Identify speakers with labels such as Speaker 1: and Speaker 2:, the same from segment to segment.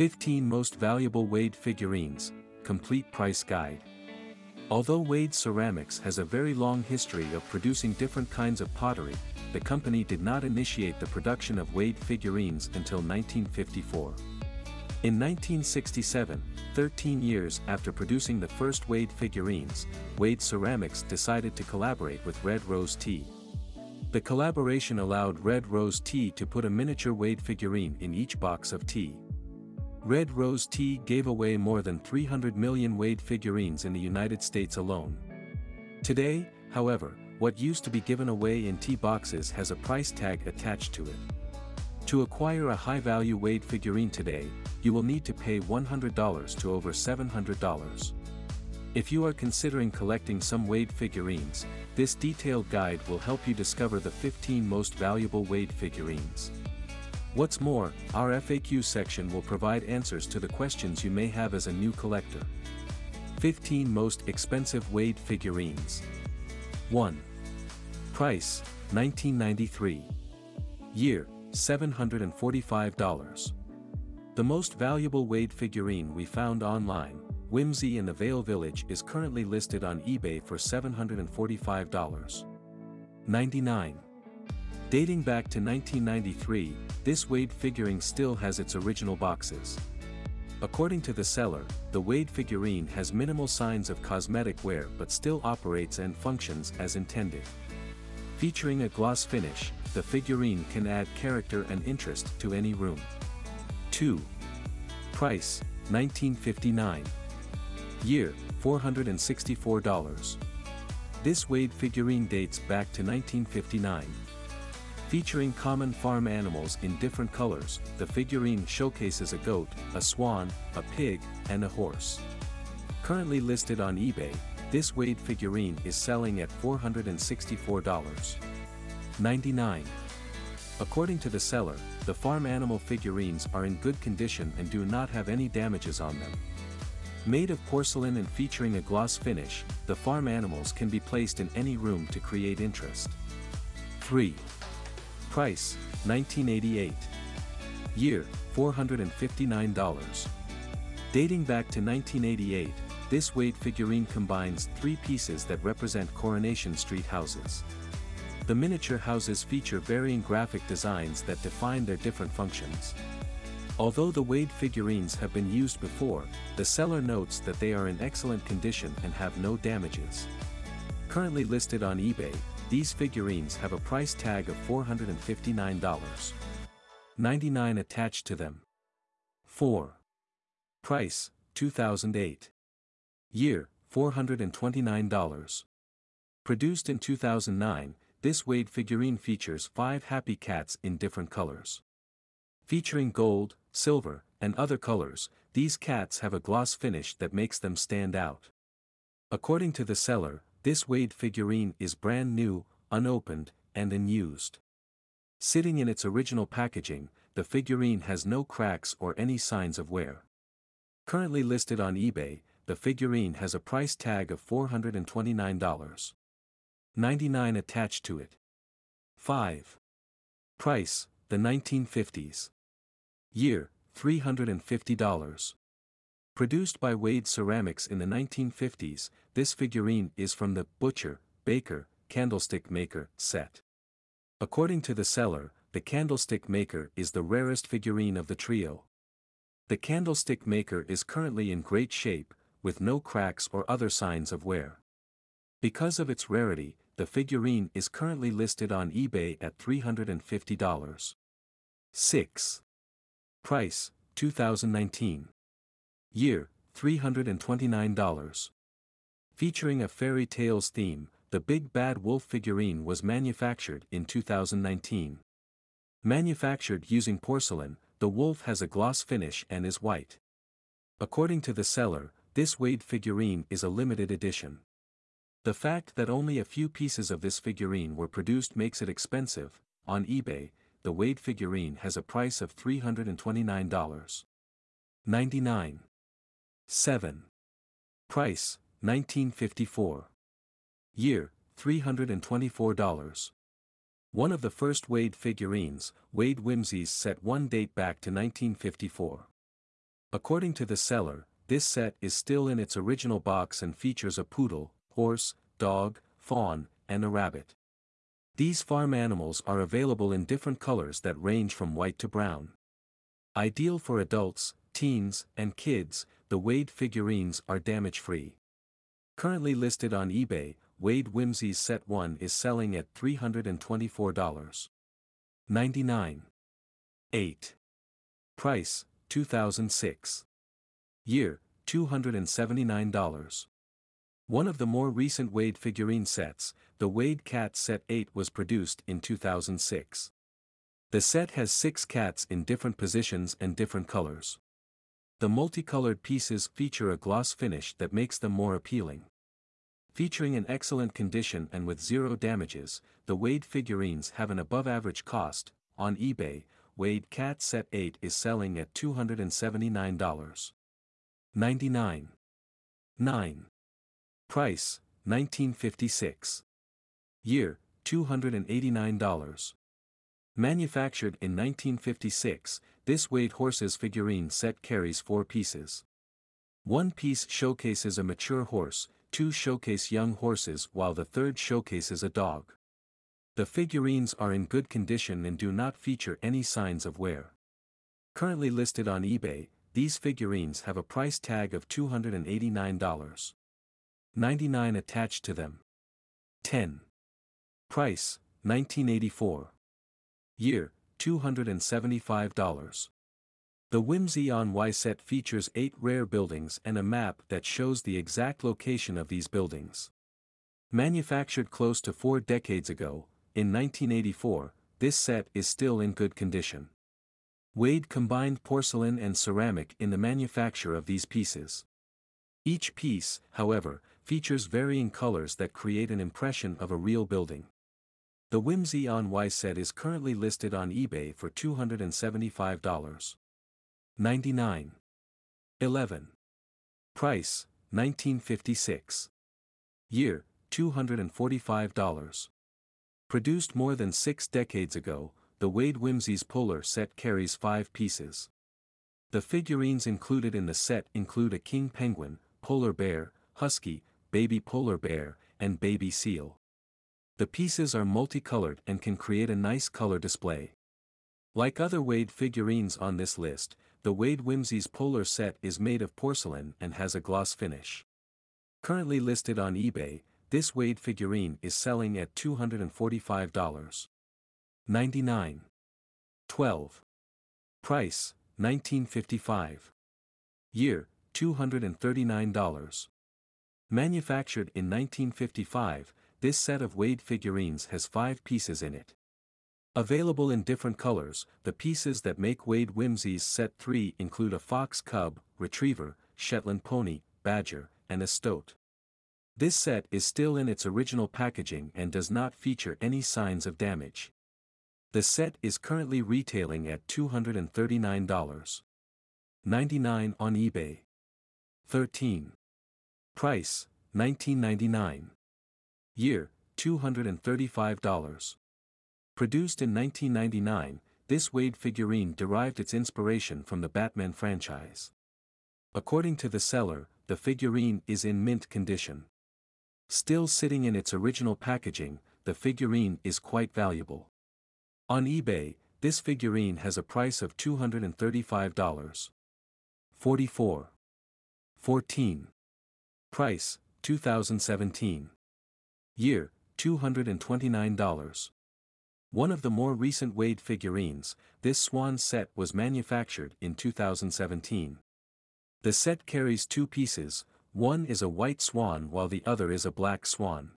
Speaker 1: 15 Most Valuable Wade Figurines, Complete Price Guide. Although Wade Ceramics has a very long history of producing different kinds of pottery, the company did not initiate the production of Wade figurines until 1954. In 1967, 13 years after producing the first Wade figurines, Wade Ceramics decided to collaborate with Red Rose Tea. The collaboration allowed Red Rose Tea to put a miniature Wade figurine in each box of tea. Red Rose Tea gave away more than 300 million Wade figurines in the United States alone. Today, however, what used to be given away in tea boxes has a price tag attached to it. To acquire a high-value Wade figurine today, you will need to pay $100 to over $700. If you are considering collecting some Wade figurines, this detailed guide will help you discover the 15 most valuable Wade figurines. What's more, our FAQ section will provide answers to the questions you may have as a new collector. 15 Most Expensive Wade Figurines 1. Price, 1993. Year, $745. The most valuable Wade figurine we found online, Whimsy in the Vale Village is currently listed on eBay for $745. 99. Dating back to 1993, this Wade figurine still has its original boxes. According to the seller, the Wade figurine has minimal signs of cosmetic wear but still operates and functions as intended. Featuring a gloss finish, the figurine can add character and interest to any room. 2. Price, 1959. Year, $464. This Wade figurine dates back to 1959. Featuring common farm animals in different colors, the figurine showcases a goat, a swan, a pig, and a horse. Currently listed on eBay, this Wade figurine is selling at $464. 99. According to the seller, the farm animal figurines are in good condition and do not have any damages on them. Made of porcelain and featuring a gloss finish, the farm animals can be placed in any room to create interest. 3. Price, 1988. Year, $459. Dating back to 1988, this Wade figurine combines three pieces that represent Coronation Street houses. The miniature houses feature varying graphic designs that define their different functions. Although the Wade figurines have been used before, the seller notes that they are in excellent condition and have no damages. Currently listed on eBay, these figurines have a price tag of $459. 99 attached to them. 4. Price, 2008. Year, $429. Produced in 2009, this Wade figurine features five happy cats in different colors. Featuring gold, silver, and other colors, these cats have a gloss finish that makes them stand out. According to the seller, this Wade figurine is brand new, unopened, and unused. Sitting in its original packaging, the figurine has no cracks or any signs of wear. Currently listed on eBay, the figurine has a price tag of $429. 99 attached to it. 5. Price, the 1950s. Year, $350. Produced by Wade Ceramics in the 1950s, this figurine is from the Butcher, Baker, Candlestick Maker set. According to the seller, the Candlestick Maker is the rarest figurine of the trio. The Candlestick Maker is currently in great shape, with no cracks or other signs of wear. Because of its rarity, the figurine is currently listed on eBay at $350. 6. Price, 2019. Year, $329. Featuring a fairy tales theme, the Big Bad Wolf figurine was manufactured in 2019. Manufactured using porcelain, the wolf has a gloss finish and is white. According to the seller, this Wade figurine is a limited edition. The fact that only a few pieces of this figurine were produced makes it expensive. On eBay, the Wade figurine has a price of $329. 99. 7. Price, 1954. Year, $324. One of the first Wade figurines, Wade Whimsies set one date back to 1954. According to the seller, this set is still in its original box and features a poodle, horse, dog, fawn, and a rabbit. These farm animals are available in different colors that range from white to brown. Ideal for adults, teens, and kids, the Wade figurines are damage-free. Currently listed on eBay, Wade Whimsies Set 1 is selling at $324. 99. 8. Price, 2006. Year, $279. One of the more recent Wade figurine sets, the Wade Cat Set 8 was produced in 2006. The set has six cats in different positions and different colors. The multicolored pieces feature a gloss finish that makes them more appealing. Featuring in excellent condition and with zero damages, the Wade figurines have an above-average cost. On eBay, Wade Cat Set 8 is selling at $279. 99. 9. Price, 1956. Year, $289. Manufactured in 1956, this Wade Horses figurine set carries four pieces. One piece showcases a mature horse, two showcase young horses while the third showcases a dog. The figurines are in good condition and do not feature any signs of wear. Currently listed on eBay, these figurines have a price tag of $289. 99 attached to them. 10. Price, 1984. Year, $275. The Whimsy on Why set features eight rare buildings and a map that shows the exact location of these buildings. Manufactured close to four decades ago, in 1984, this set is still in good condition. Wade combined porcelain and ceramic in the manufacture of these pieces. Each piece, however, features varying colors that create an impression of a real building. The Whimsy on Why set is currently listed on eBay for $275. 99. 11. Price, 1956. Year, $245. Produced more than six decades ago, the Wade Whimsies Polar set carries five pieces. The figurines included in the set include a king penguin, polar bear, husky, baby polar bear, and baby seal. The pieces are multicolored and can create a nice color display. Like other Wade figurines on this list, the Wade Whimsies Polar set is made of porcelain and has a gloss finish. Currently listed on eBay, this Wade figurine is selling at $245. 99. 12. Price, 1955. Year, $239. Manufactured in 1955, this set of Wade figurines has five pieces in it. Available in different colors, the pieces that make Wade Whimsies Set 3 include a fox cub, retriever, Shetland pony, badger, and a stoat. This set is still in its original packaging and does not feature any signs of damage. The set is currently retailing at $239. 99 on eBay. 13. Price, 1999. Year, $235. Produced in 1999, this Wade figurine derived its inspiration from the Batman franchise. According to the seller, the figurine is in mint condition. Still sitting in its original packaging, the figurine is quite valuable. On eBay, this figurine has a price of $235. 44. 14. Price, 2017. Year, $229. One of the more recent Wade figurines, this swan set was manufactured in 2017. The set carries two pieces, one is a white swan while the other is a black swan.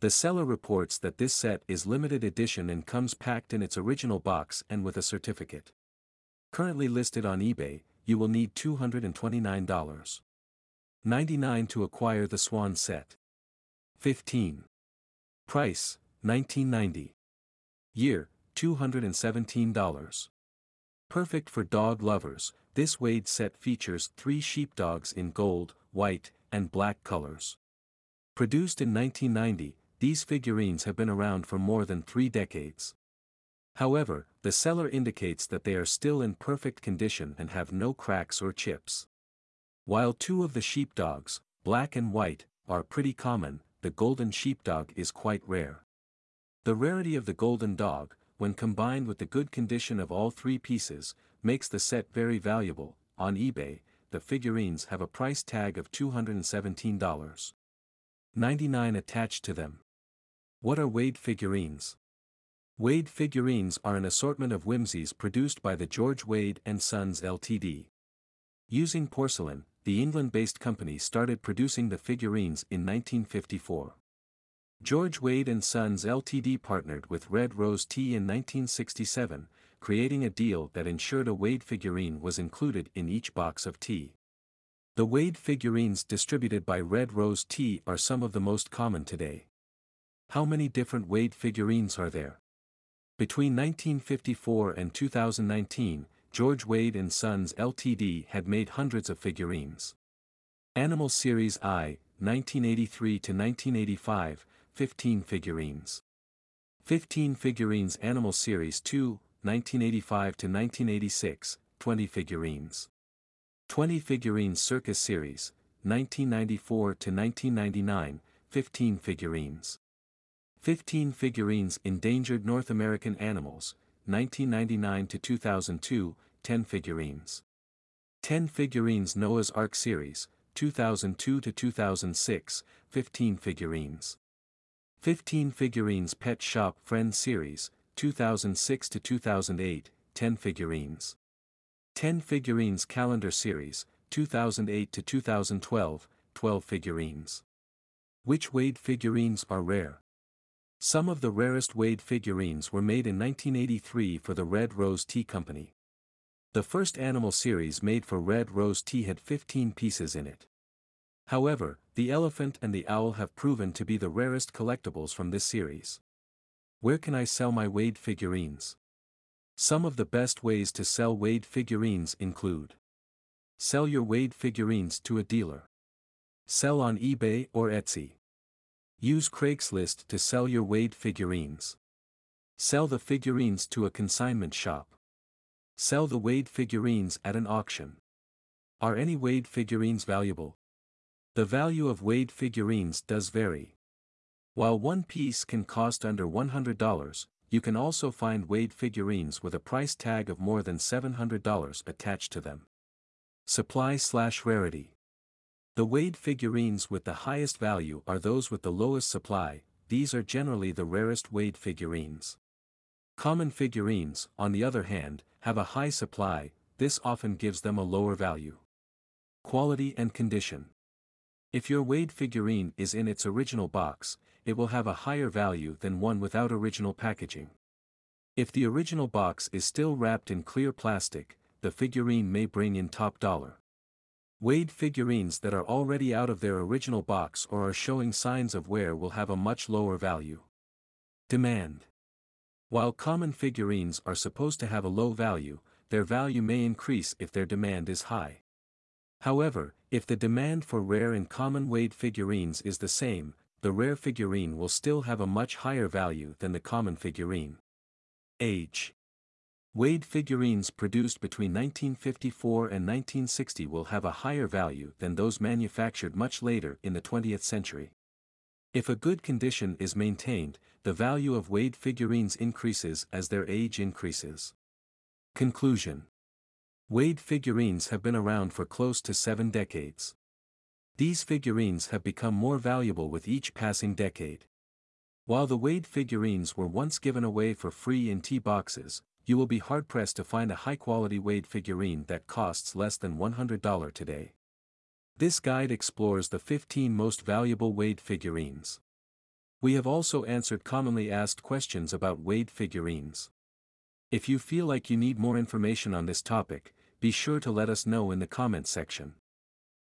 Speaker 1: The seller reports that this set is limited edition and comes packed in its original box and with a certificate. Currently listed on eBay, you will need $229. 99 to acquire the swan set. 15. Price, 1990. Year, $217. Perfect for dog lovers, this Wade set features three sheepdogs in gold, white, and black colors. Produced in 1990, these figurines have been around for more than three decades. However, the seller indicates that they are still in perfect condition and have no cracks or chips. While two of the sheepdogs, black and white, are pretty common, the golden sheepdog is quite rare. The rarity of the golden dog, when combined with the good condition of all three pieces, makes the set very valuable. On eBay, the figurines have a price tag of $217. 99 attached to them. What are Wade figurines? Wade figurines are an assortment of whimsies produced by the George Wade & Sons Ltd. Using porcelain, the England-based company started producing the figurines in 1954. George Wade & Sons Ltd partnered with Red Rose Tea in 1967, creating a deal that ensured a Wade figurine was included in each box of tea. The Wade figurines distributed by Red Rose Tea are some of the most common today. How many different Wade figurines are there? Between 1954 and 2019, George Wade & Sons Ltd. had made hundreds of figurines. Animal Series I, 1983 to 1985, 15 figurines. 15 figurines Animal Series II, 1985 to 1986, 20 figurines. 20 figurines Circus Series, 1994 to 1999, 15 figurines. 15 figurines Endangered North American Animals, 1999 to 2002, 10 figurines. 10 figurines Noah's Ark Series, 2002 to 2006, 15 figurines. 15 figurines Pet Shop Friend Series, 2006 to 2008, 10 figurines. 10 figurines Calendar Series, 2008 to 2012, 12 figurines. Which Wade figurines are rare? Some of the rarest Wade figurines were made in 1983 for the Red Rose Tea Company. The first animal series made for Red Rose Tea had 15 pieces in it. However, the elephant and the owl have proven to be the rarest collectibles from this series. Where can I sell my Wade figurines? Some of the best ways to sell Wade figurines include Sell your Wade figurines to a dealer. Sell on eBay or Etsy. Use Craigslist to sell your Wade figurines. Sell the figurines to a consignment shop. Sell the Wade figurines at an auction. Are any Wade figurines valuable? The value of Wade figurines does vary. While one piece can cost under $100, you can also find Wade figurines with a price tag of more than $700 attached to them. Supply slash rarity. The Wade figurines with the highest value are those with the lowest supply, these are generally the rarest Wade figurines. Common figurines, on the other hand, have a high supply, this often gives them a lower value. Quality and condition. If your Wade figurine is in its original box, it will have a higher value than one without original packaging. If the original box is still wrapped in clear plastic, the figurine may bring in top dollar. Wade figurines that are already out of their original box or are showing signs of wear will have a much lower value. Demand. While common figurines are supposed to have a low value, their value may increase if their demand is high. However, if the demand for rare and common Wade figurines is the same, the rare figurine will still have a much higher value than the common figurine. Age. Wade figurines produced between 1954 and 1960 will have a higher value than those manufactured much later in the 20th century. If a good condition is maintained, the value of Wade figurines increases as their age increases. Conclusion Wade figurines have been around for close to seven decades. These figurines have become more valuable with each passing decade. While the Wade figurines were once given away for free in tea boxes, you will be hard-pressed to find a high-quality Wade figurine that costs less than $100 today. This guide explores the 15 most valuable Wade figurines. We have also answered commonly asked questions about Wade figurines. If you feel like you need more information on this topic, be sure to let us know in the comments section.